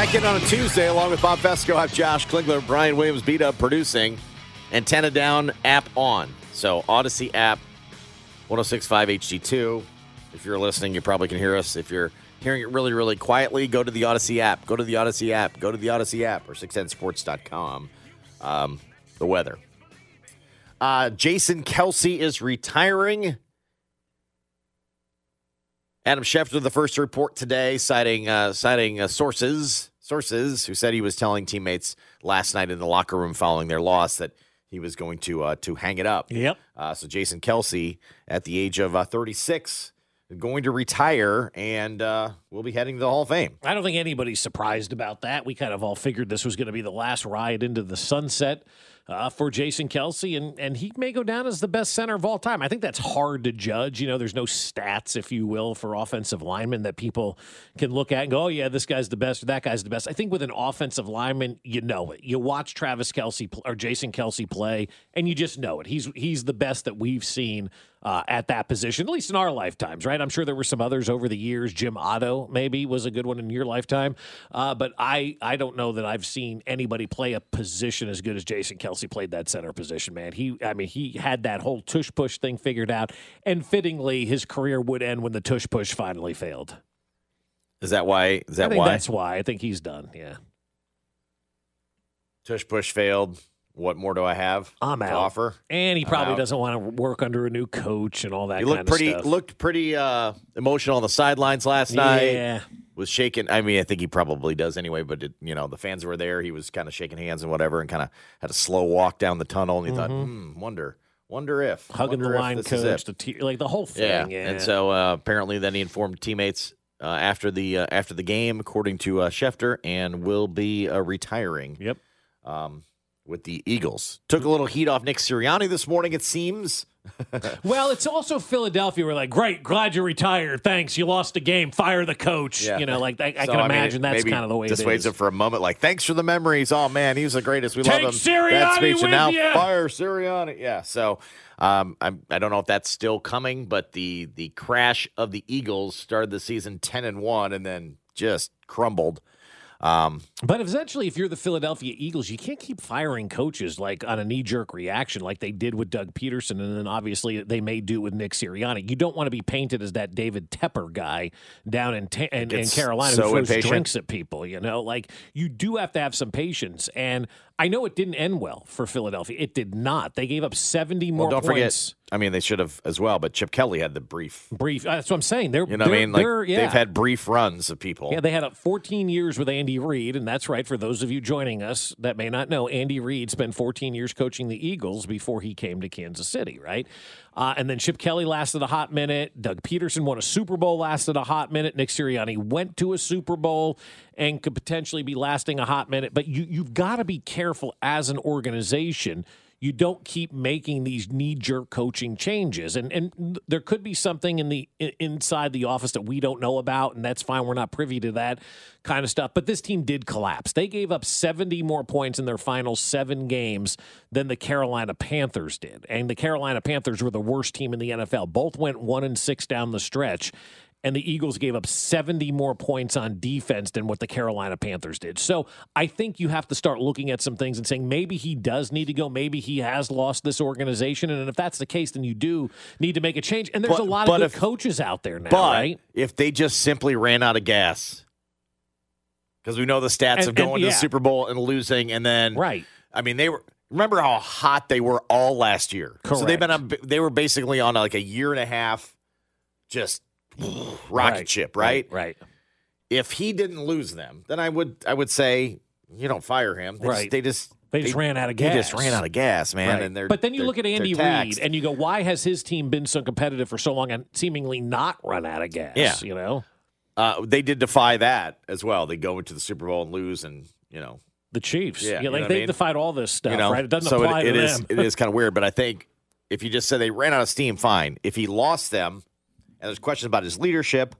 Back in on a Tuesday, along with Bob Fescoe, I have Josh Klingler, Brian Williams, beat up producing, antenna down, app on. So Audacy app, 1065 HD2. If you're listening, you probably can hear us. If you're hearing it really, really quietly, go to the Audacy app. Go to the Audacy app. Go to the Audacy app or 610sports.com. Um, the weather. Uh, Jason Kelce is retiring. Adam Schefter, the first to report today, citing uh, citing uh, sources sources who said he was telling teammates last night in the locker room following their loss that he was going to uh, to hang it up. Yep. Uh, so Jason Kelce, at the age of uh, 36, going to retire and uh, we'll be heading to the Hall of Fame. I don't think anybody's surprised about that. We kind of all figured this was going to be the last ride into the sunset uh, for Jason Kelce, and and he may go down as the best center of all time. I think that's hard to judge. You know, there's no stats, if you will, for offensive linemen that people can look at and go, "Oh yeah, this guy's the best," or "That guy's the best." I think with an offensive lineman, you know it. You watch Travis Kelce or Jason Kelce play, and you just know it. He's he's the best that we've seen uh, at that position, at least in our lifetimes, right? I'm sure there were some others over the years. Jim Otto maybe was a good one in your lifetime, uh, but I I don't know that I've seen anybody play a position as good as Jason Kelce played that center position. Man, he I mean he had that whole tush push thing figured out, and fittingly his career would end when the tush push finally failed. Is that why? Is that I think why? that's why I think he's done. Yeah, Tush push failed. What more do I have I'm to out. offer? and he probably doesn't want to work under a new coach and all that. He kind looked of pretty stuff. looked pretty uh, emotional on the sidelines last night. Yeah. Was shaking. I mean, I think he probably does anyway. But it, you know, the fans were there. He was kind of shaking hands and whatever, and kind of had a slow walk down the tunnel. And he thought, hmm, wonder, wonder if hugging wonder the if line this is it. coach, the te- like the whole Yeah. thing. Yeah, And so uh, apparently, then he informed teammates uh, after the uh, after the game, according to uh, Schefter, and will be uh, retiring. Yep. Um, with the Eagles, took a little heat off Nick Sirianni this morning. It seems. Well, it's also Philadelphia. We're like, great, glad you retired. Thanks, you lost a game. Fire the coach. Yeah. You know, like I, I So, can mean, imagine that's kind of the way it dissuades is. him for a moment. Like, thanks for the memories. Oh man, he was the greatest. We Take love him. Sirianni that speech, and now ya. fire Sirianni. Yeah. So, um, I'm, I don't know if that's still coming, but the the crash of the Eagles started the season ten and one, and then just crumbled. Um, But eventually, if you're the Philadelphia Eagles, you can't keep firing coaches like on a knee jerk reaction like they did with Doug Pederson, and then obviously they may do with Nick Sirianni. You don't want to be painted as that David Tepper guy down in ta- in, in Carolina so who throws impatient. drinks at people. You know, like you do have to have some patience. And I know it didn't end well for Philadelphia. It did not. They gave up 70 more well, don't points. forget. I mean, they should have as well, but Chip Kelly had the brief. Brief. uh, That's what I'm saying. They're You know what I they're- mean? Like they're- yeah. they've had brief runs of people. Yeah, they had uh, 14 years with Andy Reid, and that's right. For those of you joining us that may not know, Andy Reid spent 14 years coaching the Eagles before he came to Kansas City, right? Uh, and then Chip Kelly lasted a hot minute. Doug Pederson won a Super Bowl, lasted a hot minute. Nick Sirianni went to a Super Bowl and could potentially be lasting a hot minute. But you you've got to be careful as an organization you don't keep making these knee jerk coaching changes. And and there could be something in the inside the office that we don't know about, and that's fine. We're not privy to that kind of stuff. But this team did collapse. They gave up 70 more points in their final seven games than the Carolina Panthers did. And the Carolina Panthers were the worst team in the NFL. Both went one and six down the stretch. And the Eagles gave up 70 more points on defense than what the Carolina Panthers did. So I think you have to start looking at some things and saying maybe he does need to go. Maybe he has lost this organization. And if that's the case, then you do need to make a change. And there's But- a lot of good if- coaches out there now, But right? if they just simply ran out of gas, because we know the stats And- of going and- to the Super Bowl and losing, and then Right. I mean, they were. Remember how hot they were all last year. So they've been on. They were basically on like a year and a half, just rocket Right. ship, right? Right. If he didn't lose them, then I would. I would say you don't fire him. They Right. Just, they just. They just ran out of gas. They just ran out of gas, man. Right. And they're. but then you look at Andy Reid and you go, why has his team been so competitive for so long and seemingly not run out of gas? Yeah. You know, Uh, they did defy that as well. They go into the Super Bowl and lose, and you know the Chiefs. Yeah, Yeah, you know like what I mean? defied all this stuff, you know, right? It doesn't so apply it, it to is them. it is kind of weird. But I think if you just said they ran out of steam, fine. If he lost them, and there's questions about his leadership,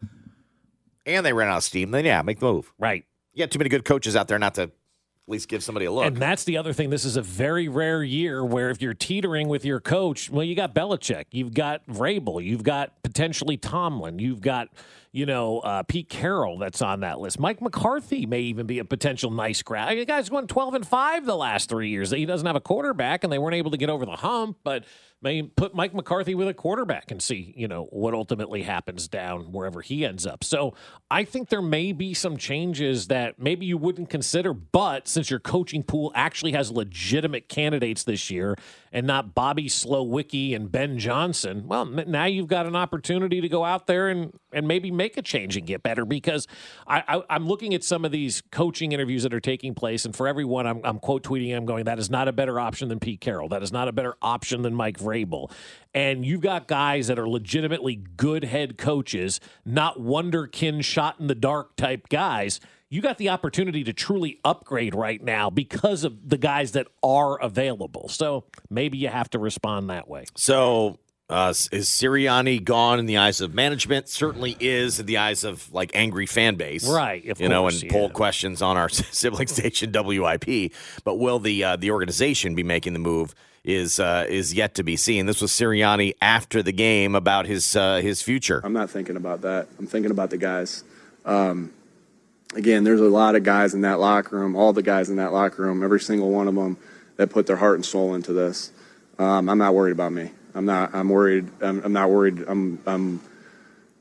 and they ran out of steam, then yeah, make the move. right. You got too many good coaches out there not to at least give somebody a look. And that's the other thing. This is a very rare year where if you're teetering with your coach, well, you got Belichick, you've got Vrabel, you've got potentially Tomlin, you've got you know uh, Pete Carroll that's on that list. Mike McCarthy may even be a potential nice grab. The guy's won 12 and five the last three years. He doesn't have a quarterback, and they weren't able to get over the hump, but. May put Mike McCarthy with a quarterback and see, you know, what ultimately happens down wherever he ends up. So I think there may be some changes that maybe you wouldn't consider, but since your coaching pool actually has legitimate candidates this year and not Bobby Slowik and Ben Johnson, well, now you've got an opportunity to go out there and, and maybe make a change and get better because I, I, I'm looking at some of these coaching interviews that are taking place, and for everyone, I'm, I'm quote tweeting, I'm going, that is not a better option than Pete Carroll. That is not a better option than Mike. And you've got guys that are legitimately good head coaches, not wonderkin shot in the dark type guys. You got the opportunity to truly upgrade right now because of the guys that are available. So maybe you have to respond that way. So uh, is Sirianni gone in the eyes of management? Certainly is in the eyes of like angry fan base, Right, you know, course, and poll questions on our sibling station WIP. But will the uh, the organization be making the move? Is uh, is yet to be seen. This was Sirianni after the game about his uh, his future. I'm not thinking about that. I'm thinking about the guys. Um, again, there's a lot of guys in that locker room, all the guys in that locker room, every single one of them that put their heart and soul into this. Um, I'm not worried about me. I'm not. I'm worried. I'm, I'm not worried. I'm. I'm.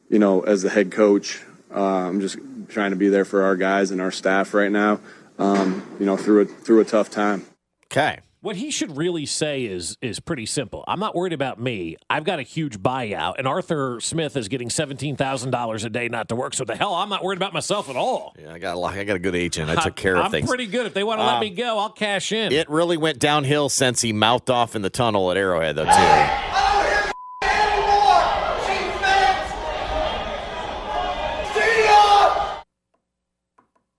You know, as the head coach, uh, I'm just trying to be there for our guys and our staff right now. Um, you know, through a through a tough time. Okay. What he should really say is is pretty simple. I'm not worried about me. I've got a huge buyout, and Arthur Smith is getting seventeen thousand dollars a day not to work. So the hell, I'm not worried about myself at all. Yeah, I got a lot, I got a good agent. I took care of I'm things. pretty good. If they want to let Um, me go, I'll cash in. It really went downhill since he mouthed off in the tunnel at Arrowhead, though, too.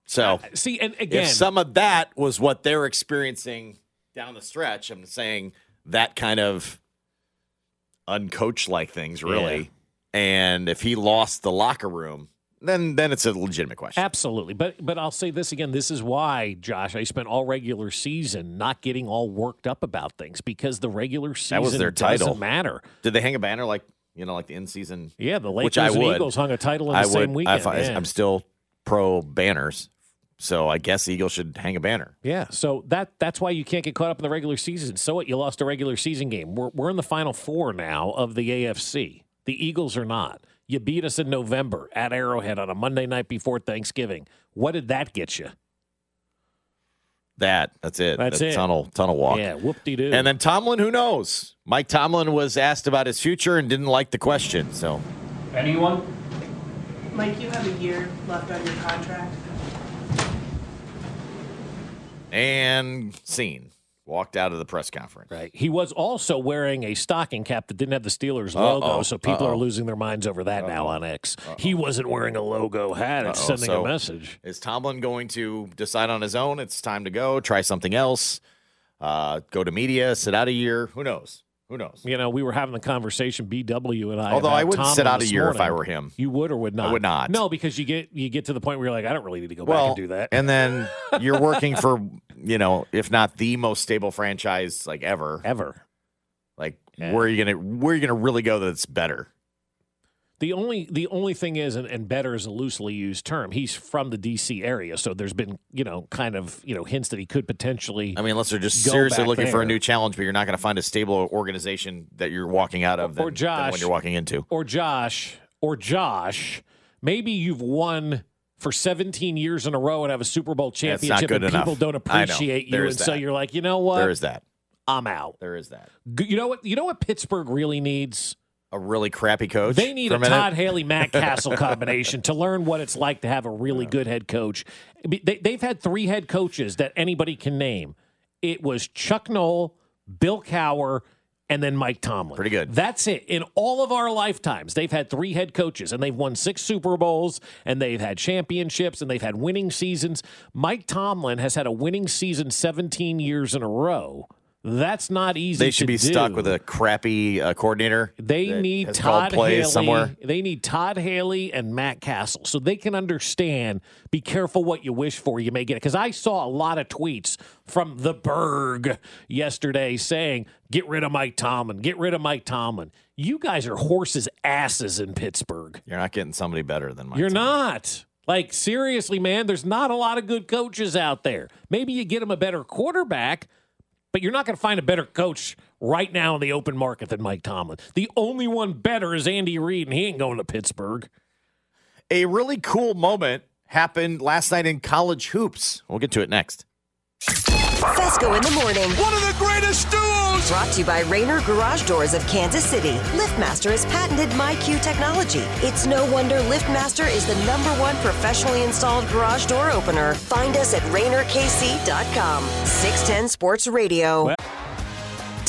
So See, and again, if some of that was what they're experiencing down the stretch, I'm saying that kind of uncoach like things, really. And if he lost the locker room, then then it's a legitimate question. Absolutely. But but I'll say this again. This is why, Josh, I spent all regular season not getting all worked up about things because the regular season That was their title. doesn't matter. Did they hang a banner like you know, like the in season? Yeah, the Which I and would. Eagles hung a title in the I same would. weekend. I, yeah. I'm still pro banners, so I guess the Eagles should hang a banner. Yeah, so that that's why you can't get caught up in the regular season. So what? You lost a regular season game. We're we're in the final four now of the AFC. The Eagles are not. You beat us in November at Arrowhead on a Monday night before Thanksgiving. What did that get you? That that's it. That's The it. Tunnel tunnel walk. Yeah, whoop de doo. And then Tomlin, who knows? Mike Tomlin was asked about his future and didn't like the question. So Anyone? Mike, you have a year left on your contract. And scene walked out of the press conference. Right. He was also wearing a stocking cap that didn't have the Steelers Uh-oh. logo, so people Uh-oh. are losing their minds over that now on X. He wasn't wearing a logo hat. It's Uh-oh. sending So- a message. Is Tomlin going to decide on his own? It's time to go. Try something else. Uh, go to media. Sit out a year. Who knows? Who knows? You know, we were having the conversation, BW and I. Although I wouldn't Tomlin sit out a year if I were him. You would or would not? I would not. No, because you get you get to the point where you're like, I don't really need to go back Well, and do that. and then you're working for you know, if not the most stable franchise like ever. Ever. Like Yeah. where are you gonna where are you gonna really go that's better? The only the only thing is, and, and better is a loosely used term. He's from the D.C. area, so there's been you know kind of you know hints that he could potentially. I mean, unless they're just seriously looking for a new challenge, but you're not going to find a stable organization that you're walking out of Or than, than Josh. when you're walking into. or Josh or Josh. Maybe you've won for 17 years in a row and have a Super Bowl That's not championship, good and enough. people don't appreciate you, and is so you're like, you know what? There is that. I'm out. There is that. You know what? You know what Pittsburgh really needs. A really crappy coach. They need a minute? Todd Haley, Matt Castle combination to learn what it's like to have a really good head coach. They, they've had three head coaches that anybody can name. It was Chuck Noll, Bill Cowher, and then Mike Tomlin. Pretty good. That's it. In all of our lifetimes, they've had three head coaches, and they've won six Super Bowls, and they've had championships, and they've had winning seasons. Mike Tomlin has had a winning season 17 years in a row. That's not easy. They should be stuck with a crappy uh, coordinator. They need Todd Haley. somewhere. They need Todd Haley and Matt Castle so they can understand. Be careful what you wish for. You may get it. Because I saw a lot of tweets from the Burgh yesterday saying, "Get rid of Mike Tomlin. Get rid of Mike Tomlin." You guys are horses' asses in Pittsburgh. You're not getting somebody better than Mike. You're Tomlin. not. Like seriously, man. There's not a lot of good coaches out there. Maybe you get them a better quarterback. But you're not going to find a better coach right now in the open market than Mike Tomlin. The only one better is Andy Reid, and he ain't going to Pittsburgh. A really cool moment happened last night in college hoops. We'll get to it next. Fescoe in the morning. One of the greatest duos. Brought to you by Rainer Garage Doors of Kansas City. LiftMaster has patented MyQ technology. It's no wonder LiftMaster is the number one professionally installed garage door opener. Find us at RainerKC.com. 610 Sports Radio.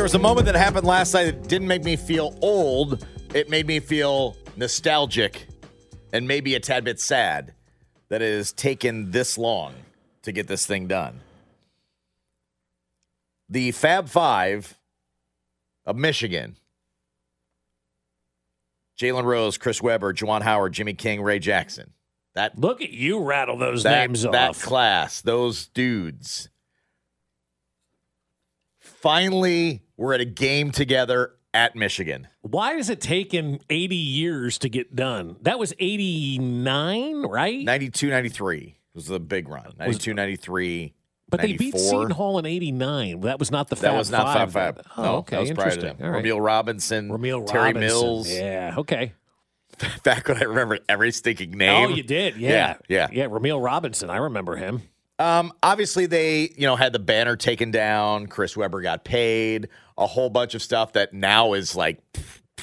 There was a moment that happened last night that didn't make me feel old. It made me feel nostalgic and maybe a tad bit sad that it has taken this long to get this thing done. The Fab Five of Michigan Jalen Rose, Chris Webber, Juwan Howard, Jimmy King, Ray Jackson. That Look at you rattle those that, names that off. That class, those dudes. Finally, we're at a game together at Michigan. Why has it taken 80 years to get done? That was 89, right? 92 93 was the big run. 92 93. But they beat 94. Seton Hall in '89. That was not the Fab That was not Five. Fab Five. Oh, no, okay, that was prior to interesting. them. All right. Rumeal Robinson, Rumeal Terry Robinson. Mills. Yeah. Okay. Back when I remember every stinking oh, name. Oh, you did. Yeah. Yeah, yeah. Yeah. Rumeal Robinson. I remember him. Um, obviously, they you know had the banner taken down. Chris Webber got paid. A whole bunch of stuff that now is like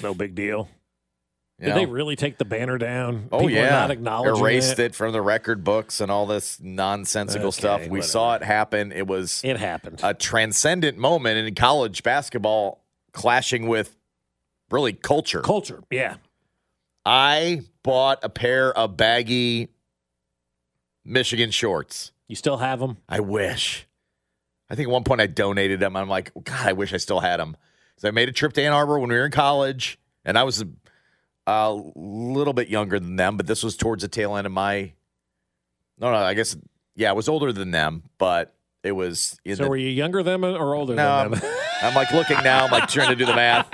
No big deal. Did know, they really take the banner down? Oh People yeah, are not acknowledging erased it. it. from the record books and all this nonsensical Okay, stuff. We whatever. saw it happen. It was It happened. a transcendent moment in college basketball, clashing with really culture. Culture. Yeah. I bought a pair of baggy Michigan shorts. You still have them? I wish. I think at one point I donated them. I'm like, God, I wish I still had them. So I made a trip to Ann Arbor when we were in college, and I was a, a little bit younger than them, but this was towards the tail end of my. No, no, I guess yeah, I was older than them, but it was. So the, were you younger than them or older no, than them? I'm like looking now. I'm like trying to do the math.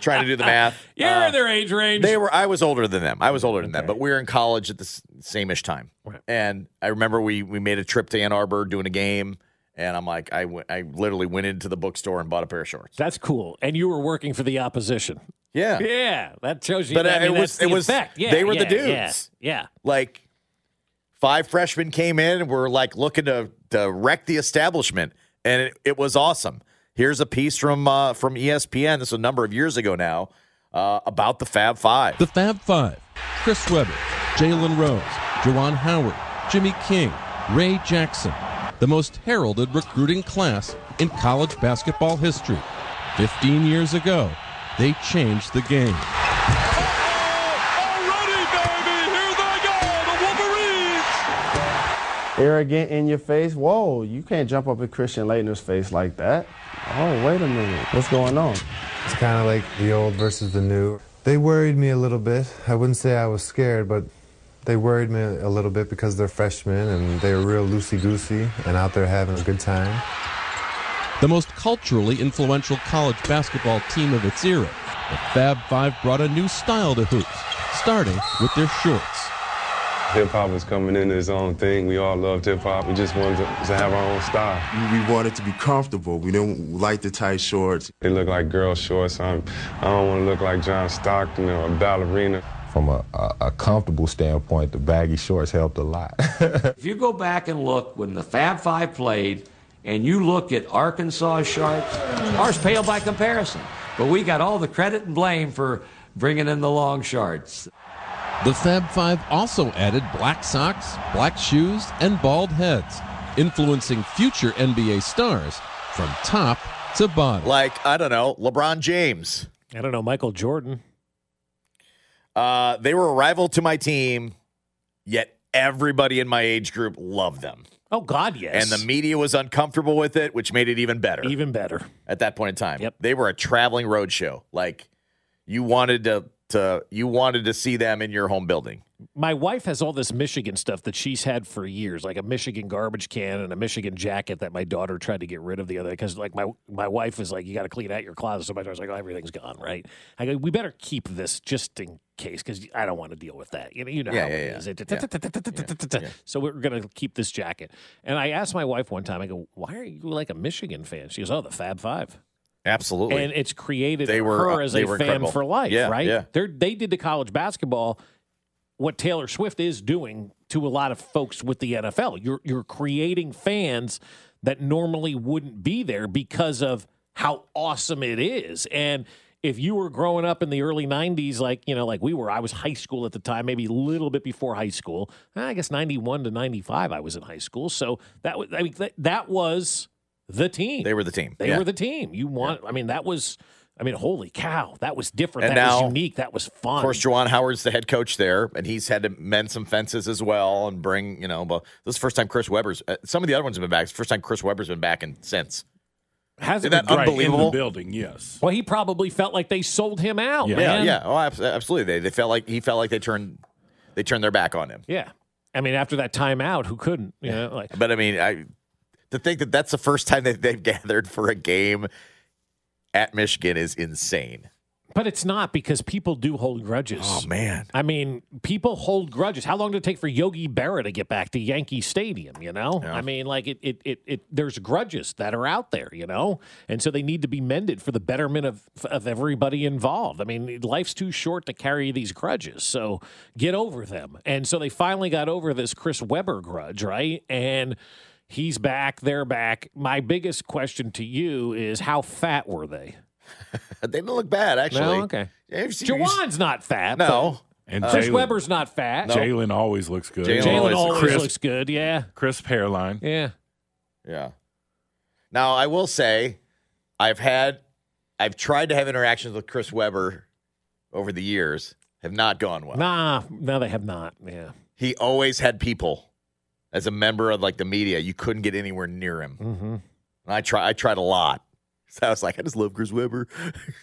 trying to do the math. You're Uh, in their age range. they were. I was older than them. I was older than them, but we were in college at the s- same-ish time. Right. And I remember we we made a trip to Ann Arbor doing a game, and I'm like, I went- I literally went into the bookstore and bought a pair of shorts. That's cool. And you were working for the opposition. Yeah, Yeah, that shows you. But, uh, I mean, it was- it was- effect. Yeah, they were the dudes. Yeah, yeah. like five freshmen came in and were like looking to to wreck the establishment, and it, it was awesome. Here's a piece from uh, from ESPN. This is a number of years ago now uh, about the Fab Five. The Fab Five Chris Webber, Jalen Rose, Juwan Howard, Jimmy King, Ray Jackson. The most heralded recruiting class in college basketball history. 15 years ago, they changed the game. arrogant in your face. Whoa, you can't jump up in Christian Laettner's face like that. Oh, wait a minute. What's going on? It's kind of like the old versus the new. They worried me a little bit. I wouldn't say I was scared, but they worried me a little bit because they're freshmen and they were real loosey goosey and out there having a good time. The most culturally influential college basketball team of its era, the Fab Five brought a new style to hoops, starting with their shorts. Hip hop was coming into its own thing. We all loved hip hop. We just wanted to, to have our own style. We wanted to be comfortable. We didn't like the tight shorts. They look like girl shorts. I'm, I don't want to look like John Stockton or a ballerina. From a, a, a comfortable standpoint, the baggy shorts helped a lot. If you go back and look when the Fab Five played, and you look at Arkansas Sharks, ours pale by comparison. But we got all the credit and blame for bringing in the long shorts. The Fab Five also added black socks, black shoes, and bald heads, influencing future NBA stars from top to bottom. Like I don't know, LeBron James. I don't know, Michael Jordan. Uh, they were a rival to my team, yet everybody in my age group loved them. Oh God, yes. And the media was uncomfortable with it, which made it even better. Even better. At that point in time. Yep. They were a traveling road show. Like you wanted to to you wanted to see them in your home building. My wife has all this Michigan stuff that she's had for years, like a Michigan garbage can and a Michigan jacket that my daughter tried to get rid of the other because, like, my my wife is like, "You got to clean out your closet." So my daughter's like, "Oh, everything's gone, right?" I go, "We better keep this just in case because I don't want to deal with that." You know, you know Yeah, how it is. So we're gonna keep this jacket. And I asked my wife one time, I go, "Why are you like a Michigan fan?" She goes, "Oh, the Fab Five. Absolutely. And it's created They were, her uh, as a fan incredible. for life, Yeah, right? yeah. They're, they did the college basketball what Taylor Swift is doing to a lot of folks with the NFL. You're you're creating fans that normally wouldn't be there because of how awesome it is. And if you were growing up in the early 90s like, you know, like we were, I was high school at the time, maybe a little bit before high school. I guess 91 to 95 I was in high school. So that was I mean that, that was the team. They were the team. They Yeah. were the team. You want I mean that was I mean holy cow, that was different. And that now- was unique. That was fun. Of course, Juwan Howard's the head coach there, and he's had to mend some fences as well and bring, you know, but this is the first time Chris Webber's, uh, some of the other ones have been back. It's the first time Chris Webber's been back in since. Hasn't Isn't that been- right, in the unbelievable? building, yes. Well, he probably felt like they sold him out. Yeah, man. yeah. Oh, absolutely. They, they felt like he felt like they turned they turned their back on him. Yeah. I mean, after that timeout, who couldn't? You know, like But I mean, I to think that that's the first time that they've gathered for a game at Michigan is insane. But it's not because people do hold grudges. Oh man. I mean, people hold grudges. How long did it take for Yogi Berra to get back to Yankee Stadium? You know, Yeah. I mean, like it, it, it, it. There's grudges that are out there, you know, and so they need to be mended for the betterment of of everybody involved. I mean, life's too short to carry these grudges, so get over them. And so they finally got over this Chris Webber grudge, right? And he's back. They're back. My biggest question to you is, how fat were they? they didn't look bad actually. No? Okay. Yeah, Juwan's not fat. No. And but Chris Jalen- Webber's not fat. Jalen always looks good. Jalen Jalen always- always crisp. looks good. Yeah. Crisp hairline. Yeah. Yeah. Now I will say, I've had, I've tried to have interactions with Chris Webber over the years, have not gone well. Nah, no, they have not. Yeah. He always had people as a member of like the media. You couldn't get anywhere near him. Mm-hmm. And I try, I tried a lot. So I was like, I just love Chris Webber.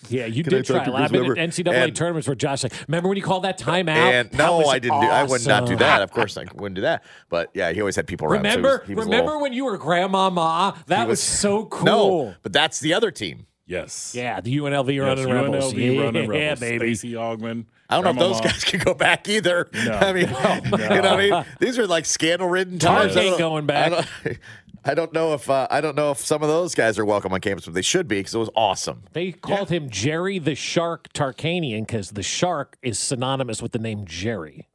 Yeah, you did try. a lot. I've been at NCAA And- tournaments where Josh like, remember when you called that timeout? And no, I didn't. Do, I would not do that. Of course, I wouldn't do that. But yeah, he always had people around. so he was- Remember, he was remember little- when you were grandmama? That he was, so cool. No, but that's the other team. Yes. Yeah, the UNLV Yes, running rebels. UNLV yeah, running rebels. baby. Stacey Augmon. I don't know if those Grandmama. guys can go back either. No. I mean, you know what I mean? These are like scandal-ridden times. I ain't going back. I don't, I don't know if uh, I don't know if some of those guys are welcome on campus, but they should be because it was awesome. They called him Jerry the Shark Tarkanian because the shark is synonymous with the name Jerry.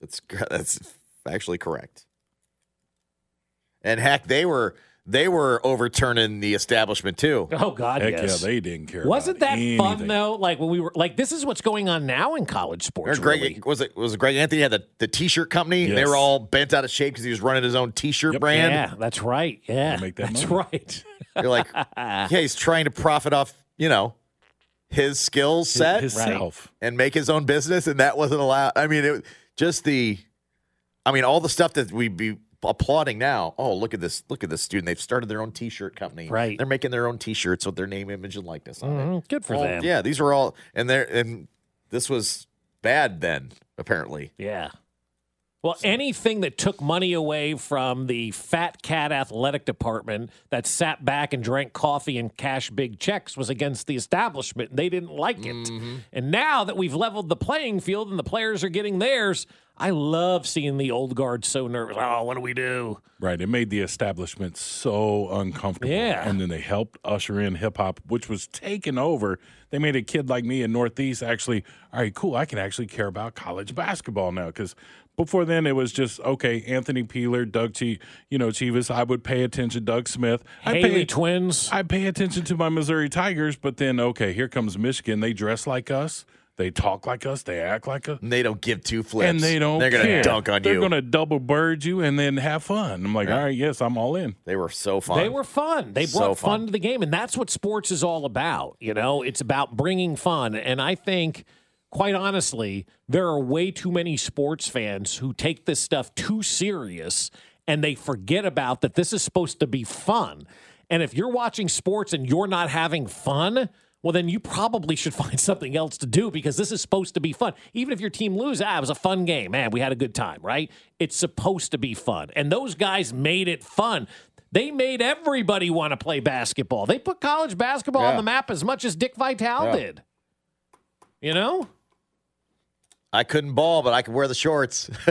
That's that's actually correct. And heck, they were they were overturning the establishment too. Oh God, Heck yes. yeah, they didn't care. Wasn't about that fun though? Like when we were like, this is what's going on now in college sports. Greg really. was it was it Greg Anthony had the, the t-shirt company? and They were all bent out of shape because he was running his own t-shirt brand. Yeah, that's right. Yeah, make that that's money. right. You're like, yeah, he's trying to profit off, you know, his skill set Himself. and make his own business, and that wasn't allowed. I mean, it just the, I mean, all the stuff that we be applauding now. Oh, look at this! Look at this student. They've started their own T-shirt company. Right. They're making their own T-shirts with their name, image, and likeness on it. Mhm, Good for All- them. Yeah, these were all, and they're and this was bad then. Apparently, Yeah. Well, anything that took money away from the fat cat athletic department that sat back and drank coffee and cashed big checks was against the establishment. and They didn't like it. Mm-hmm. And now that we've leveled the playing field and the players are getting theirs, I love seeing the old guard so nervous. Oh, what do we do? Right. It made the establishment so uncomfortable. Yeah. And then they helped usher in hip hop, which was taken over. They made a kid like me in Northeast actually, all right, cool. I can actually care about college basketball now. Because before then, it was just, okay, Anthony Peeler, Doug T, you know, Chivas. I would pay attention, Doug Smith. I'd Haley pay, twins. I pay attention to my Missouri Tigers. But then, okay, here comes Michigan. They dress like us. They talk like us. They act like us. and they don't give two flips, And they don't They're gonna care. dunk on you. They're going to double bird you and then have fun. I'm like, Yeah. all right, yes, I'm all in. They were so fun. They were fun. They So brought fun. fun. to the game, and that's what sports is all about. You know, it's about bringing fun. And I think, quite honestly, there are way too many sports fans who take this stuff too serious, and they forget about that. This is supposed to be fun. And if you're watching sports and you're not having fun. Well, then you probably should find something else to do because this is supposed to be fun. Even if your team loses, ah, it was a fun game. Man, we had a good time, right? It's supposed to be fun. And those guys made it fun. They made everybody want to play basketball. They put college basketball on the map as much as Dick Vitale Yeah. did. You know? I couldn't ball, but I could wear the shorts.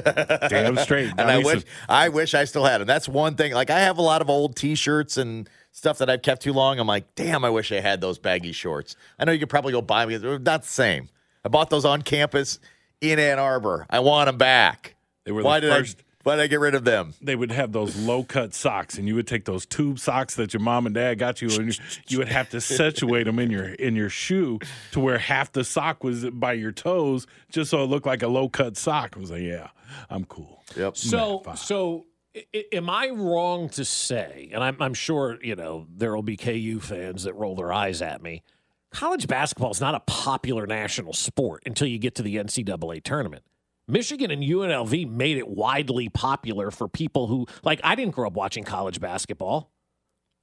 Damn straight. and I wish I wish I still had them. That's one thing. Like I have a lot of old T-shirts and stuff that I've kept too long. I'm like, damn, I wish I had those baggy shorts. I know you could probably go buy them. They're not the same. I bought those on campus in Ann Arbor. I want them back. They were why the did first- I? Why did I get rid of them? they would have those low cut socks, and you would take those tube socks that your mom and dad got you, and you, you would have to situate them in your in your shoe to where half the sock was by your toes, just so it looked like a low cut sock. I was like, yeah, I'm cool. Yep. So, so i- i- am I wrong to say, and I'm, I'm sure, you know, there will be KU fans that roll their eyes at me. College basketball is not a popular national sport until you get to the NCAA tournament. Michigan and UNLV made it widely popular for people who, like, I didn't grow up watching college basketball.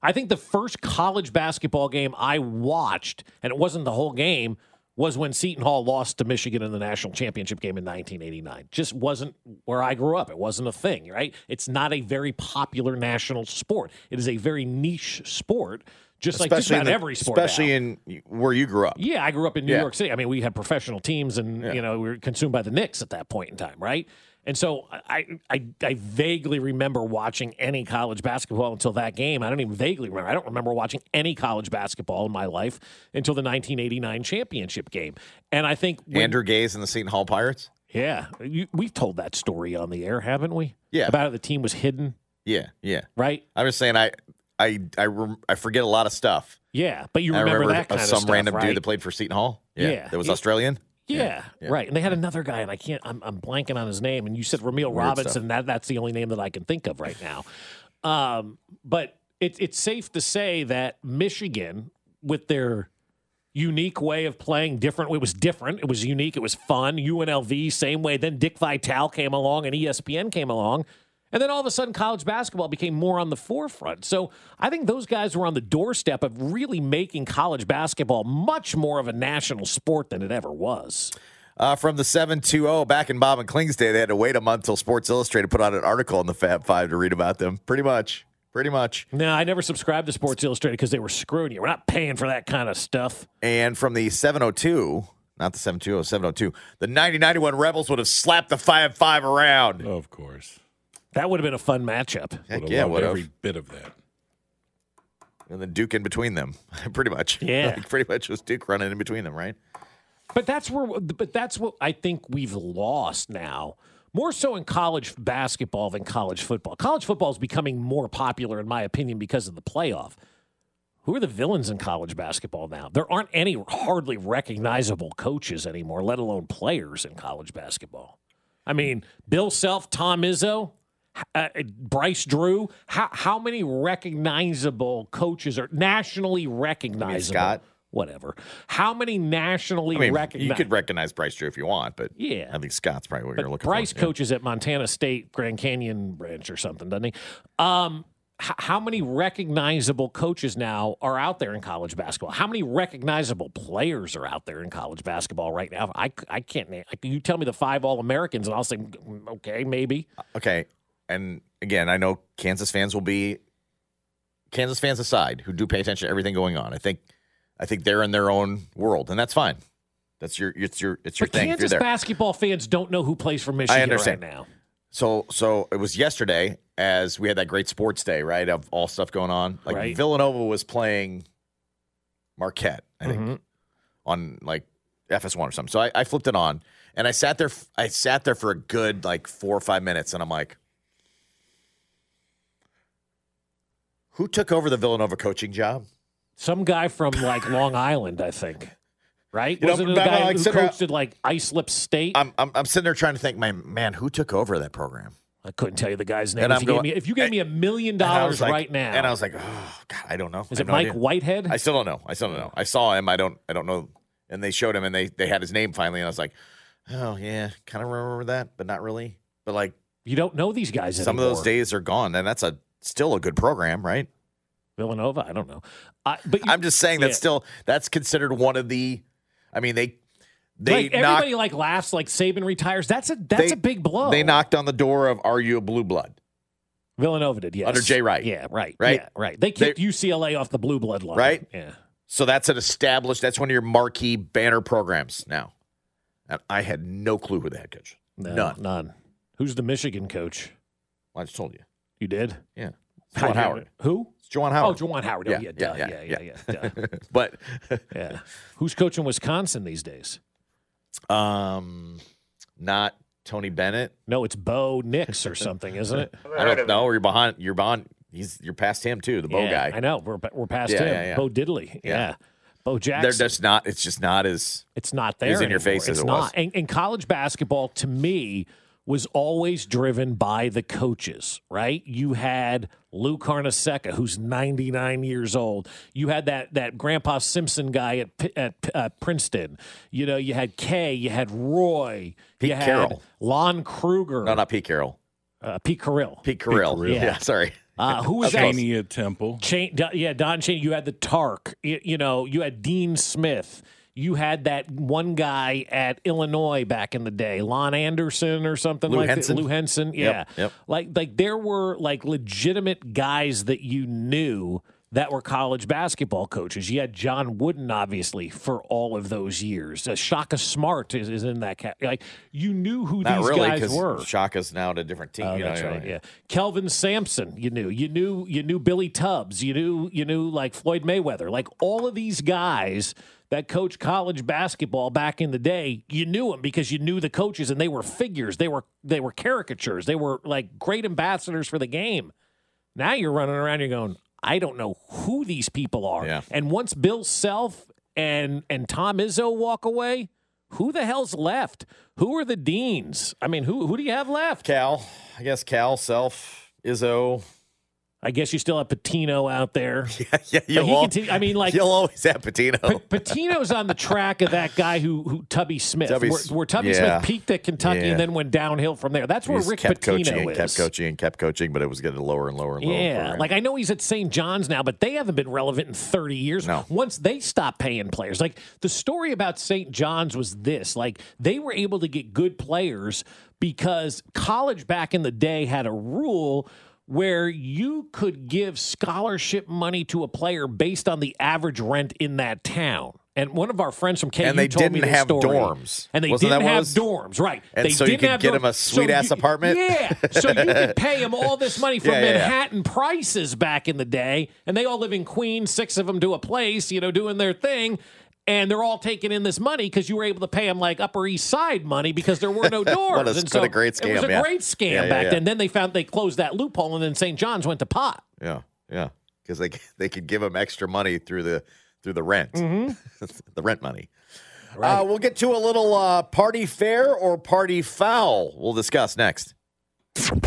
I think the first college basketball game I watched, and it wasn't the whole game, was when Seton Hall lost to Michigan in the national championship game in 1989. Just wasn't where I grew up. It wasn't a thing, right? It's not a very popular national sport. It is a very niche sport, just like just about the- every sport. especially now. in where you grew up. Yeah, I grew up in New Yeah. York City. I mean, we had professional teams, and you know, we were consumed by the Knicks at that point in time, right? And so I, I, I vaguely remember watching any college basketball until that game. I don't even vaguely remember. I don't remember watching any college basketball in my life until the 1989 championship game. And I think when- Andrew Gaze and the Seton Hall Pirates. yeah, you, we've told that story on the air, haven't we? Yeah. about how the team was hidden. Yeah, yeah. Right. I'm just saying, I, I, I, rem- I forget a lot of stuff. Yeah, but you I remember, that kind some of stuff, random right? dude that played for Seton Hall. Yeah, Yeah. that was Yeah. Australian. Yeah, right. And they had another guy, and I can't. I'm, I'm blanking on his name. And you said Rumeal Weird Robinson. stuff. That that's the only name that I can think of right now. Um, but it, it's safe to say that Michigan, with their unique way of playing, different. It was different. It was unique. It was fun. UNLV same way. Then Dick Vitale came along, and ESPN came along. And then all of a sudden, college basketball became more on the forefront. So I think those guys were on the doorstep of really making college basketball much more of a national sport than it ever was. Uh, from the 720, back in Bob and Kling's day, they had to wait a month till Sports Illustrated put out an article in the Fab Five to read about them. Pretty much. Pretty much. No, I never subscribed to Sports Illustrated because they were screwing you. We're not paying for that kind of stuff. And from the 702, not the 720, 702, the 9091 Rebels would have slapped the 5 5 around. Of course. That would have been a fun matchup. Heck Would've yeah, loved would every bit of that. And then Duke in between them. pretty much. Yeah. Like, pretty much was Duke running in between them, right? But that's where, but that's what I think we've lost now. More so in college basketball than college football. College football is becoming more popular, in my opinion, because of the playoff. Who are the villains in college basketball now? There aren't any hardly recognizable coaches anymore, let alone players in college basketball. I mean, Bill Self, Tom Izzo, uh, Bryce Drew. How how many recognizable coaches are nationally recognizable? Scott? Whatever. How many nationally I mean, recognizable? you could recognize Bryce Drew if you want, but Yeah. I think Scott's probably what But you're looking Bryce for. Bryce coaches at Montana State Grand Canyon branch or something, doesn't he? Um, how many recognizable coaches now are out there in college basketball? How many recognizable players are out there in college basketball right now? I, I can't name. Like, you tell me the five All Americans, and I'll say, mm, okay, maybe. Okay. And again, I know Kansas fans will be Kansas fans aside who do pay attention to everything going on. I think I think they're in their own world, and that's fine. That's your it's your it's your But thing. Kansas basketball fans don't know who plays for Michigan I understand right now. So so it was yesterday as we had that great sports day, right? Of all stuff going on. Like Right. Villanova was playing Marquette, I think, Mhm. on like FS1 or something. So I, I flipped it on and I sat there I sat there for a good like four or five minutes and I'm like, who took over the Villanova coaching job? Some guy from like Long Island, I think. Right? You Wasn't it but the guy like who coached at like Islip State? I'm, I'm I'm sitting there trying to think, my man, who took over that program? I couldn't tell you the guy's name. If you, going- gave me, if you gave me a million dollars like- right now, and I was like, oh God, I don't know. Is it no Mike idea. Whitehead? I still don't know. I still don't know. I saw him. I don't. I don't know. And they showed him, and they they had his name finally, and I was like, oh yeah, kind of remember that, but not really. But like you don't know these guys anymore. some anymore. of those days are gone, and that's a still a good program, right? Villanova, I don't know. I, but I'm just saying that's yeah. still that's considered one of the. I mean they they like knocked everybody like laughs like Saban retires. That's a that's They- a big blow. they knocked on the door of are you a blue blood? Villanova did, yes. Under Jay Wright. Yeah, right. Right? Yeah, right. They kicked UCLA off the blue blood line. Right? Yeah. So that's an established. That's one of your marquee banner programs now. And I had no clue who the head coach. No, None. None. Who's the Michigan coach? Well, I just told you. You did? Yeah. Juwan Howard. Who? It's Juwan Howard. Oh, Juwan Howard. Oh, yeah, duh, yeah, yeah, yeah, yeah, duh. but yeah. Who's coaching Wisconsin these days? um, not Tony Bennett. No, it's Bo Nix or something, isn't it? I don't know. You're behind. You're behind. He's you're past him too. The Bo Yeah, guy. I know. We're we're past Yeah, him. yeah, yeah. Bo Diddley. Yeah. Yeah. Bo Jackson. They're just not. It's just not as. It's not there. It's in your face as it's it not. was. And, and college basketball, to me, was always driven by the coaches. Right? You had Lou Carnesecca, who's 99 years old. You had that that Grandpa Simpson guy at at uh, Princeton. You know, you had Kay. You had Roy. Pete you had Carroll. Lon Kruger. No, not Pete Carroll. uh, Pete Carril. Pete Carril. Carril. Yeah. Yeah. sorry. Uh, who was that? Chaney at Temple. Chain, yeah, Don Chain. You had the Tark. You, you know, you had Dean Smith. You had that one guy at Illinois back in the day, Lon Anderson or something Lou like Henson? that. Lou Henson, Yep, yeah. yep. Like like there were like legitimate guys that you knew that were college basketball coaches. You had John Wooden, obviously, for all of those years. Uh, Shaka Smart is, is in that cat. Like you knew who Not these really, guys were. Shaka's now at a different team. Oh, you know, that's you know, right. Yeah, Kelvin Sampson. You knew. You knew. You knew Billy Tubbs. You knew. You knew like Floyd Mayweather. Like all of these guys that coached college basketball back in the day. You knew them because you knew the coaches, and they were figures. They were they were caricatures. They were like great ambassadors for the game. Now you're running around. You're going. I don't know who these people are. Yeah. And once Bill Self and and Tom Izzo walk away. Who the hell's left? Who are the deans? I mean, who who do you have left? Cal, I guess Cal, Self, Izzo. I guess you still have Pitino out there. Yeah, yeah. You'll, he al- continue- I mean, like you'll always have Pitino. Pa- Pitino's on the track of that guy who, who Tubby Smith, Tubby where, where Tubby yeah. Smith peaked at Kentucky Yeah. and then went downhill from there. That's where He's Rick kept Pitino coaching is. kept coaching and kept coaching, but it was getting lower and lower and lower. Yeah, like I know he's at St. John's now, but they haven't been relevant in 30 years. No. Once they stopped paying players, like the story about St. John's was this: like they were able to get good players because college back in the day had a rule where you could give scholarship money to a player based on the average rent in that town. And one of our friends from KU And they told me didn't this have story. dorms. and they Wasn't didn't have dorms, right? And they so you didn't could have get dorms. him a So sweet-ass you- apartment? Yeah, so you could pay him all this money for Yeah, yeah, yeah. Manhattan prices back in the day, and they all live in Queens, six of them to a place, you know, doing their thing. And they're all taking in this money because you were able to pay them like Upper East Side money because there were no doors. What a- and what a great It was a yeah. great scam Yeah, yeah, back then. Then they found they closed that loophole, and then St. John's went to pot. Yeah, yeah, because they they could give them extra money through the through the rent, Mm-hmm. the rent money. Uh, we'll get to a little uh, party fair or party foul. We'll discuss next.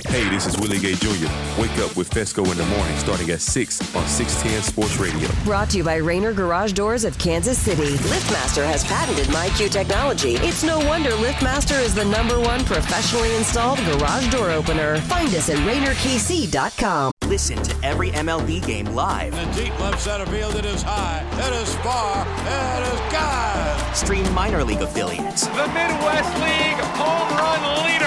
Hey, this is Willie Gay Jr. Wake up with Fescoe in the morning starting at 6 on 610 Sports Radio. Brought to you by Rainer Garage Doors of Kansas City. LiftMaster has patented MyQ technology. It's no wonder LiftMaster is the number one professionally installed garage door opener. Find us at RainerKC.com. Listen to every MLB game live. In the deep left center field, it is high, it is far, it is God. Stream minor league affiliates The Midwest League home run leader.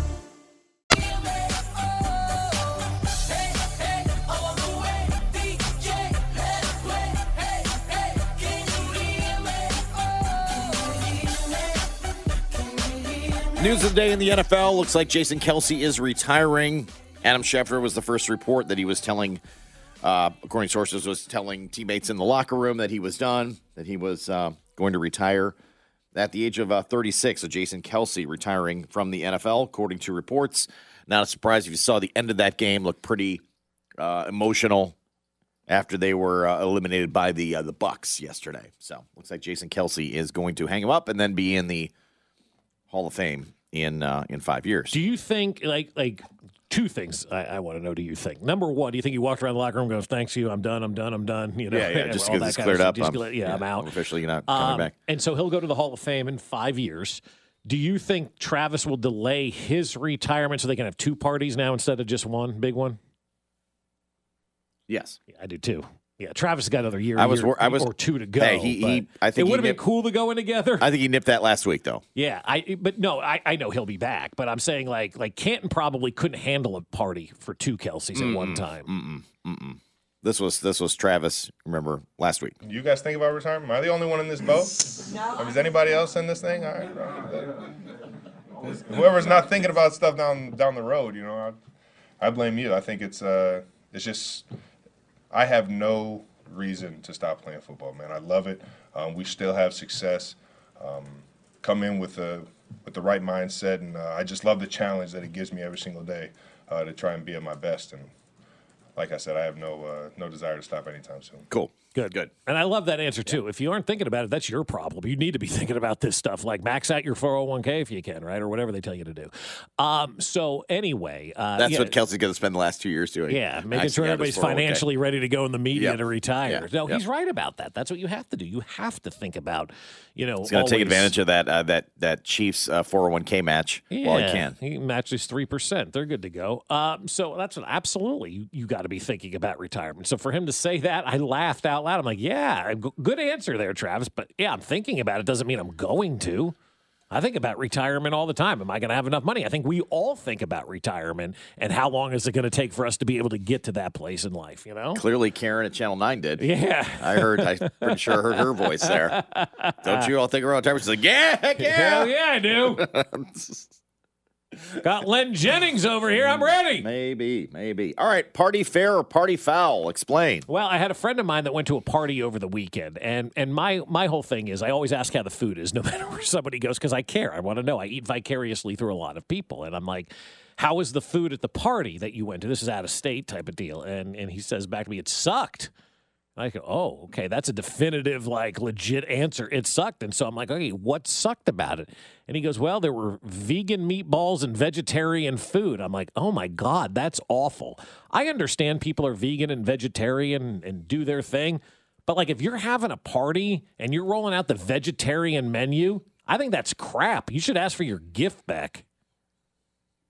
News of the day in the NFL looks like Jason Kelce is retiring. Adam Schefter was the first report that he was telling, uh, according to sources, was telling teammates in the locker room that he was done, that he was uh, going to retire at the age of uh, 36. So Jason Kelce retiring from the NFL, according to reports. Not a surprise if you saw the end of that game look pretty uh, emotional after they were uh, eliminated by the uh, the Bucs yesterday. So looks like Jason Kelce is going to hang him up and then be in the Hall of Fame in uh, in five years. Do you think like like two things I, I want to know? Do you think number one? Do you think he walked around the locker room and goes, "Thanks you, I'm done, I'm done, I'm done"? You know, yeah, yeah, just because it's cleared up. I'm- gonna- yeah, I'm out. Officially, you're not coming Um, back. And so he'll go to the Hall of Fame in five years. Do you think Travis will delay his retirement so they can have two parties now instead of just one big one? Yes, yeah, I do too. Yeah, Travis got another year, I was year I was- or two to go. Hey, he- he- I think it would have been cool to go in together. I think he nipped that last week, though. Yeah, I but no, I, I know he'll be back, but I'm saying like like Canton probably couldn't handle a party for two Kelces at one time. Mm-mm, mm-mm. This was this was Travis. Remember last week? You guys think about retirement? Am I the only one in this boat? No. Is anybody else in this thing? All right. bro. Whoever's not thinking about stuff down down the road, you know, I, I blame you. I think it's uh, it's just I have no reason to stop playing football, man. I love it. Um, we still have success. Um, come in with the with the right mindset, and uh, I just love the challenge that it gives me every single day uh, to try and be at my best. And like I said, I have no uh, no desire to stop anytime soon. Cool. Good. Good. And I love that answer too. If you aren't thinking about it, that's your problem. You need to be thinking about this stuff. Like max out your 401k if you can, right? Or whatever they tell you to do. Um, so anyway, uh, That's yeah, what Kelce's going to spend the last two years doing. Yeah, making sure everybody's financially ready to go in the media Yep. to retire. Yeah, No, yep. he's right about that. That's what you have to do. You have to think about, you know, He's going to take advantage of that uh, that that Chiefs uh, 401k match while he can. He matches three percent. They're good to go. Um, so that's what, absolutely you, you got to be thinking about retirement. So for him to say that, I laughed out loud. I'm like, yeah, good answer there, Travis. But yeah, I'm thinking about it. Doesn't mean I'm going to. I think about retirement all the time. Am I going to have enough money? I think we all think about retirement and how long is it going to take for us to be able to get to that place in life. You know. Clearly, Karen at Channel 9 did. Yeah. I heard, I'm pretty sure I heard her voice there. Don't you all think around time? She's like, yeah, heck yeah. Hell yeah, I do. Got Len Jennings over here. I'm ready. Maybe, maybe. All right, party fair or party foul? Explain. Well, I had a friend of mine that went to a party over the weekend, and and my my whole thing is I always ask how the food is, no matter where somebody goes, because I care. I want to know. I eat vicariously through a lot of people, and I'm like, "How was the food at the party that you went to? This is out of state type of deal." And and he says back to me, "It sucked." I go, oh, okay, that's a definitive, like, legit answer. It sucked. And so I'm like, okay, what sucked about it? And he goes, well, there were vegan meatballs and vegetarian food. I'm like, oh my God, that's awful. I understand people are vegan and vegetarian and do their thing. But, like, if you're having a party and you're rolling out the vegetarian menu, I think that's crap. You should ask for your gift back.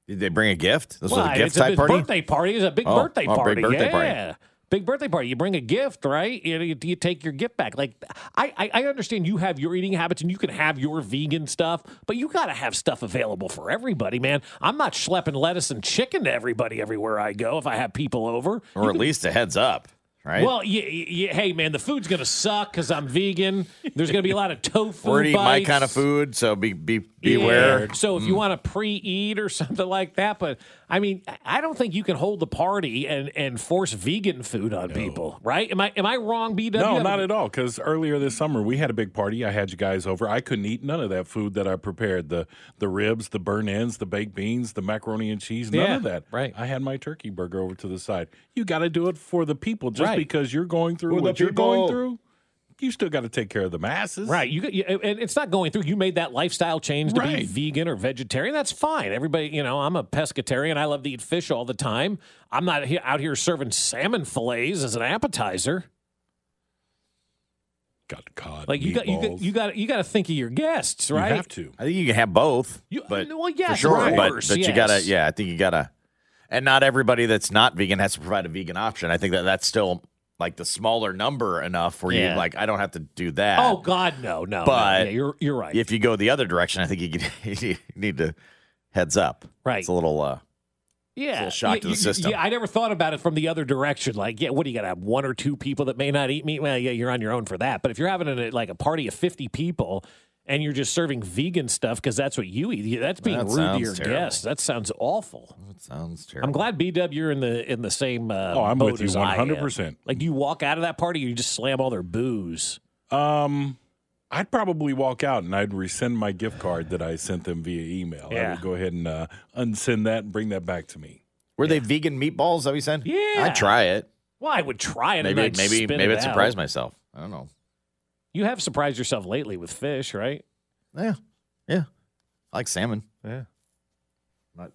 Did they bring a gift? This Well, was a gift type big party? birthday party. It's a big Oh, birthday oh, big birthday yeah. party. Big birthday party. You bring a gift, right? You, you, you take your gift back. Like I, I, I understand you have your eating habits and you can have your vegan stuff, but you got to have stuff available for everybody, man. I'm not schlepping lettuce and chicken to everybody everywhere I go. If I have people over, Or at least a heads up, right? well, yeah, yeah, hey, man, the food's gonna suck because I'm vegan. There's gonna be a lot of tofu. We're eating my kind of food, so be, be beware. Yeah. So if you Mm. want to pre-eat or something like that, but I mean, I don't think you can hold the party and and force vegan food on people, right? Am I am I wrong, BW? No, not at all. Because earlier this summer we had a big party. I had you guys over. I couldn't eat none of that food that I prepared the the ribs, the burnt ends, the baked beans, the macaroni and cheese. None Yeah, of that. right. I had my turkey burger over to the side. You got to do it for the people. Just Right. because you're going through For what you're going through, you still got to take care of the masses. Right, you, got- you and it's not going through. You made that lifestyle change to be vegan or vegetarian. That's fine. Everybody, you know, I'm a pescatarian. I love to eat fish all the time. I'm not he- out here serving salmon fillets as an appetizer. Got cod. Like you got, you got, you got, you got to think of your guests, right? Have to. I think you can have both. but uh, well, yes, for sure. of But, course, but you gotta, yeah, I think you gotta. And not everybody that's not vegan has to provide a vegan option. I think that that's still like the smaller number enough where Yeah. you like I don't have to do that. Oh God, no, no. no. but Yeah, you're you're right. If you go the other direction, I think you, could, you need to heads up. Right. It's a little. uh Yeah, little shock to the you- system. Yeah, I never thought about it from the other direction. Like, yeah, what do you got to have one or two people that may not eat meat? Well, yeah, you're on your own for that. But if you're having a, like a party of 50 people and you're just serving vegan stuff because that's what you eat, that's being That rude to your terrible. guests. That sounds awful. That sounds terrible. I'm glad BW you're in the in the same. Uh, Oh, I'm boat with you as I am. 100%. Like, do you walk out of that party, or you just slam all their booze? Um, I'd probably walk out and I'd resend my gift card that I sent them via email. I would go ahead and uh, unsend that and bring that back to me. Were they vegan meatballs? That we sent? Yeah. I'd try it. Well, I would try it. Maybe and maybe spit maybe it I'd surprise myself. I don't know. You have surprised yourself lately with fish, right? Yeah, yeah. I like salmon. Yeah.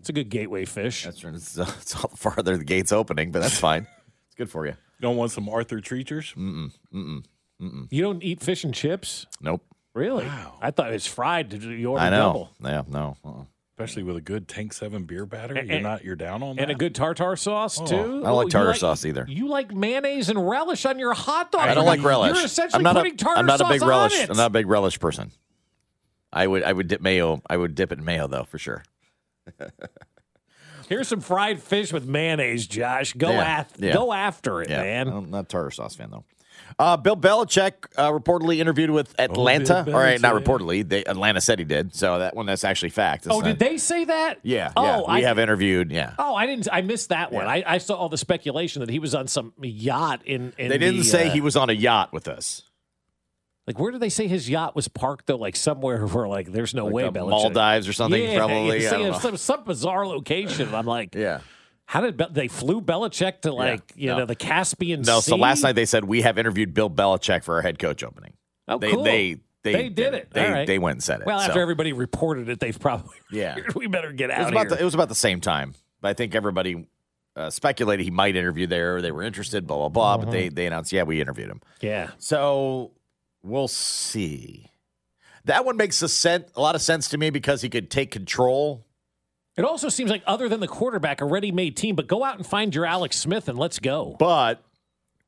It's a good gateway fish. That's right. It's, uh, it's all farther the gate's opening, but that's fine. it's good for you. You don't want some Arthur Treachers? Mm-mm. Mm-mm. Mm-mm. You don't eat fish and chips? Nope. Really? I thought it was fried. Did You order I know. double. Yeah, no. Uh-uh. Especially with a good Tank 7 beer batter. And- You're not, you're down on that? And a good tartar sauce, Oh, too? I don't like you tartar sauce either. You like mayonnaise and relish on your hot dog. I don't like relish. You're essentially I'm not putting a, tartar I'm not a big relish. I'm not a big relish person. I would I would dip mayo. I would dip it in mayo though for sure. Here's some fried fish with mayonnaise, Josh. Go Yeah, af- yeah. go after it, Yeah, man. I'm not a tartar sauce fan though. Uh, Bill Belichick uh, reportedly interviewed with Atlanta. Oh, All right, not reportedly. They, Atlanta said he did. So that one that's actually fact. Oh, not- did they say that? Yeah. Oh, yeah. We I, have interviewed. Yeah. Oh, I didn't. I missed that one. I, I saw all the speculation that he was on some yacht in. in they didn't the, say uh, he was on a yacht with us. Like, where did they say his yacht was parked though? Like somewhere where like there's no Like way the Belichick. Maldives or something, Yeah, probably. it's I don't like know. Some, some bizarre location. I'm like, Yeah. How did Be- they flew Belichick to like you no. know the Caspian Sea? No, Sea? so last night they said we have interviewed Bill Belichick for our head coach opening. Oh, they, cool. They they, They did it. They right. they went and said it. Well, so. after everybody reported it, they've probably Yeah. we better get it was out about here. the, it was about the same time. But I think everybody uh, speculated he might interview there. They were interested, blah blah blah. But they they announced, yeah, we interviewed him. yeah. So we'll see. That one makes a, sen- a lot of sense to me because he could take control. It also seems like other than the quarterback, a ready-made team. But go out and find your Alex Smith and let's go. But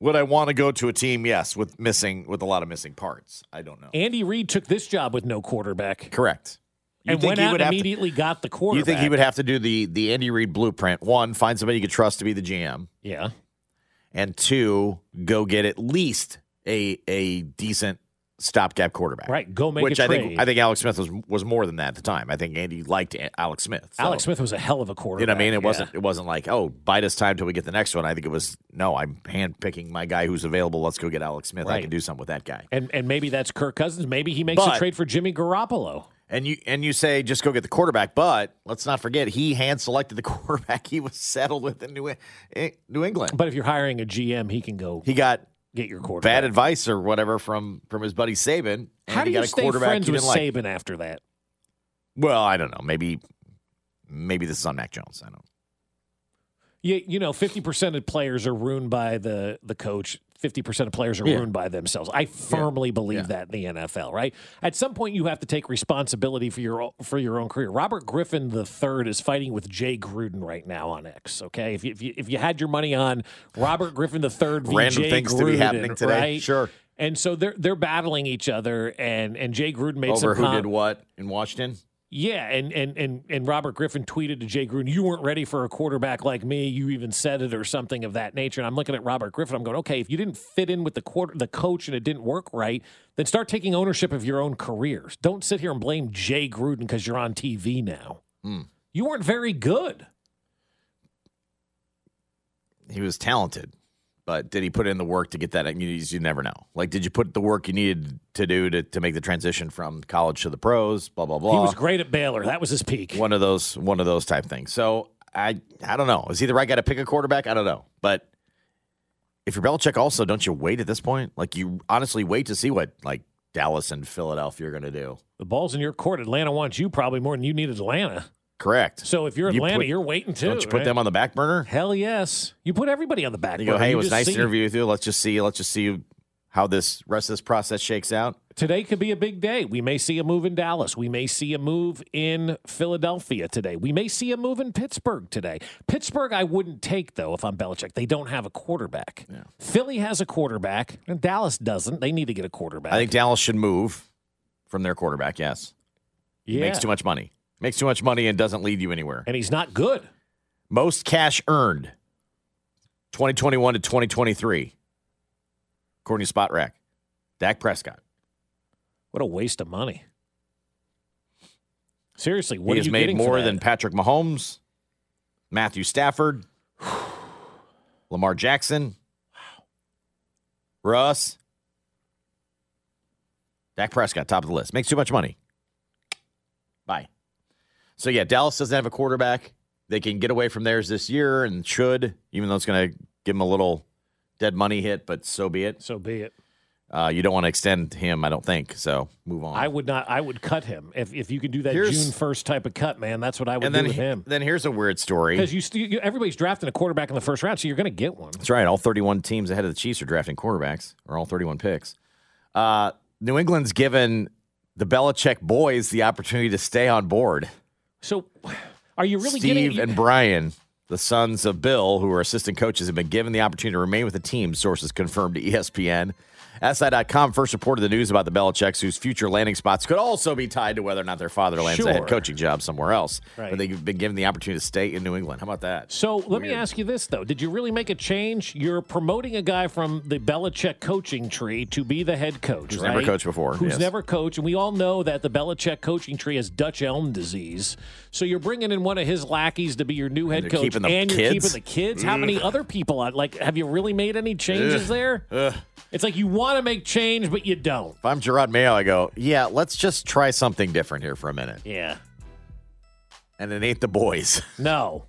would I want to go to a team? Yes, with missing with a lot of missing parts. I don't know. Andy Reid took this job with no quarterback Correct. You and think went he out have to- immediately got the quarterback. You think he would have to do the the Andy Reid blueprint? One, find somebody you could trust to be the GM, Yeah. and two, go get at least a a decent stopgap quarterback. Right, go make Which a I trade. think I think Alex Smith was was more than that at the time. I think Andy liked Alex Smith. So, Alex Smith was a hell of a quarterback. You know what I mean? It yeah. wasn't it wasn't like oh bide us time till we get the next one. I think it was no. I'm handpicking my guy who's available. Let's go get Alex Smith. I can do something with that guy. And and maybe that's Kirk Cousins. Maybe he makes But- a trade for Jimmy Garoppolo. And you and you say just go get the quarterback, but let's not forget he hand selected the quarterback he was settled with in New in New England. But if you're hiring a GM, he can go He got get your quarterback. bad advice or whatever from from his buddy Saban. And How do got you a stay quarterback friends with like. Saban after that? Well, I don't know. Maybe maybe this is on Mac Jones. I don't. You, you know, fifty percent of players are ruined by the the coach. Fifty percent of players are Yeah. ruined by themselves. I firmly believe that in the NFL. Right? At some point, you have to take responsibility for your for your own career. Robert Griffin III is fighting with Jay Gruden right now on X. Okay, if you if you, if you had your money on Robert Griffin III, v. Random Jay things to be happening today. right? Sure. And so they're they're battling each other, and and Jay Gruden made Over some who com- did what in Washington? Yeah, and, and and and Robert Griffin tweeted to Jay Gruden, "You weren't ready for a quarterback like me. You even said it, or something of that nature." And I'm looking at Robert Griffin. I'm going, "Okay, if you didn't fit in with the quarter, the coach, and it didn't work right, then start taking ownership of your own careers. Don't sit here and blame Jay Gruden because you're on TV now. Hmm. You weren't very good. He was talented, but did he put in the work to get that? You, you never know. Like, did you put the work you needed to do to, to make the transition from college to the pros? Blah blah blah. He was great at Baylor. That was his peak. one of those one of those type things. So I I don't know. Is he the right guy to pick a quarterback? I don't know. But if you're Belichick, also don't you wait at this point? Like you honestly wait to see what like Dallas and Philadelphia are going to do. The ball's in your court. Atlanta wants you probably more than you need Atlanta. Correct. So if you're You Atlanta, put- you're waiting too. Don't you put right? them on the back burner? Hell yes. You put everybody on the back You burner. go, hey, it was nice to interview with you. Let's just see. Let's just see how this rest of this process shakes out. Today could be a big day. We may see a move in Dallas. We may see a move in Philadelphia today. We may see a move in Pittsburgh today. Pittsburgh, I wouldn't take, though, if I'm Belichick. They don't have a quarterback. Philly has a quarterback, and Dallas doesn't. They need to get a quarterback. I think Dallas should move from their quarterback. Yes, he makes too much money. Makes too much money and doesn't lead you anywhere. And he's not good. Most cash earned, 2021 to 2023, according to Spotrac. Dak Prescott. What a waste of money. Seriously, what he has made more than Patrick Mahomes, Matthew Stafford, Lamar Jackson, Russ, Dak Prescott, top of the list. Makes too much money. So yeah, Dallas doesn't have a quarterback. They can get away from theirs this year and should, even though it's going to give them a little dead money hit, but so be it. So be it. Uh, you don't want to extend him, I don't think. So move on. I would not. I would cut him if if you could do that Here's- June first type of cut, man. That's what I would and do with him. then here's a weird story. Because you, st- you, everybody's drafting a quarterback in the first round, so you're going to get one. That's right. All 31 teams ahead of the Chiefs are drafting quarterbacks, or all 31 picks. Uh, New England's given the Belichick boys the opportunity to stay on board. So, are you really Steve getting? and Brian, the sons of Bill, who are assistant coaches, have been given the opportunity to remain with the team, sources confirmed to ESPN. SI.com first reported the news about the Belichicks, whose future landing spots could also be tied to whether or not their father lands a head coaching job somewhere else. Right. But they've been given the opportunity to stay in New England. How about that? So let me ask you this though: Did you really make a change? You're promoting a guy from the Belichick coaching tree to be the head coach, Who's right? never coached before, Who's yes. never coached, and we all know that the Belichick coaching tree has Dutch elm disease. So you're bringing in one of his lackeys to be your new head they're coach, and you're keeping the kids. How many other people? Like, have you really made any changes Ugh. there? Ugh. It's like you want to make change, but you don't. If I'm Jerod Mayo, I go, yeah, let's just try something different here for a minute. Yeah. And it ain't the boys. No.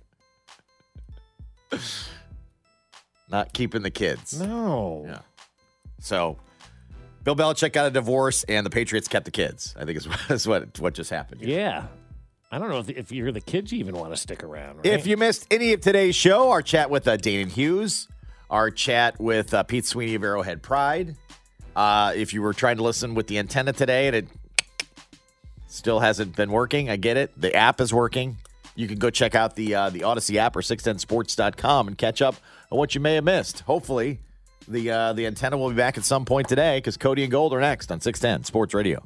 Not keeping the kids. No. Yeah. So Bill Belichick got a divorce and the Patriots kept the kids. I think is, is what what just happened. here. Yeah. I don't know if, if you're the kids, you even want to stick around. Right? If you missed any of today's show, our chat with uh, Dana Hughes, our chat with uh, Pete Sweeney of Arrowhead Pride. Uh, if you were trying to listen with the antenna today and it still hasn't been working, I get it. The app is working. You can go check out the uh, the Audacy app or 610sports.com and catch up on what you may have missed. Hopefully, the uh, the antenna will be back at some point today because Cody and Gold are next on 610 Sports Radio.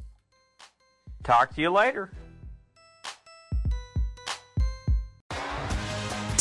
Talk to you later.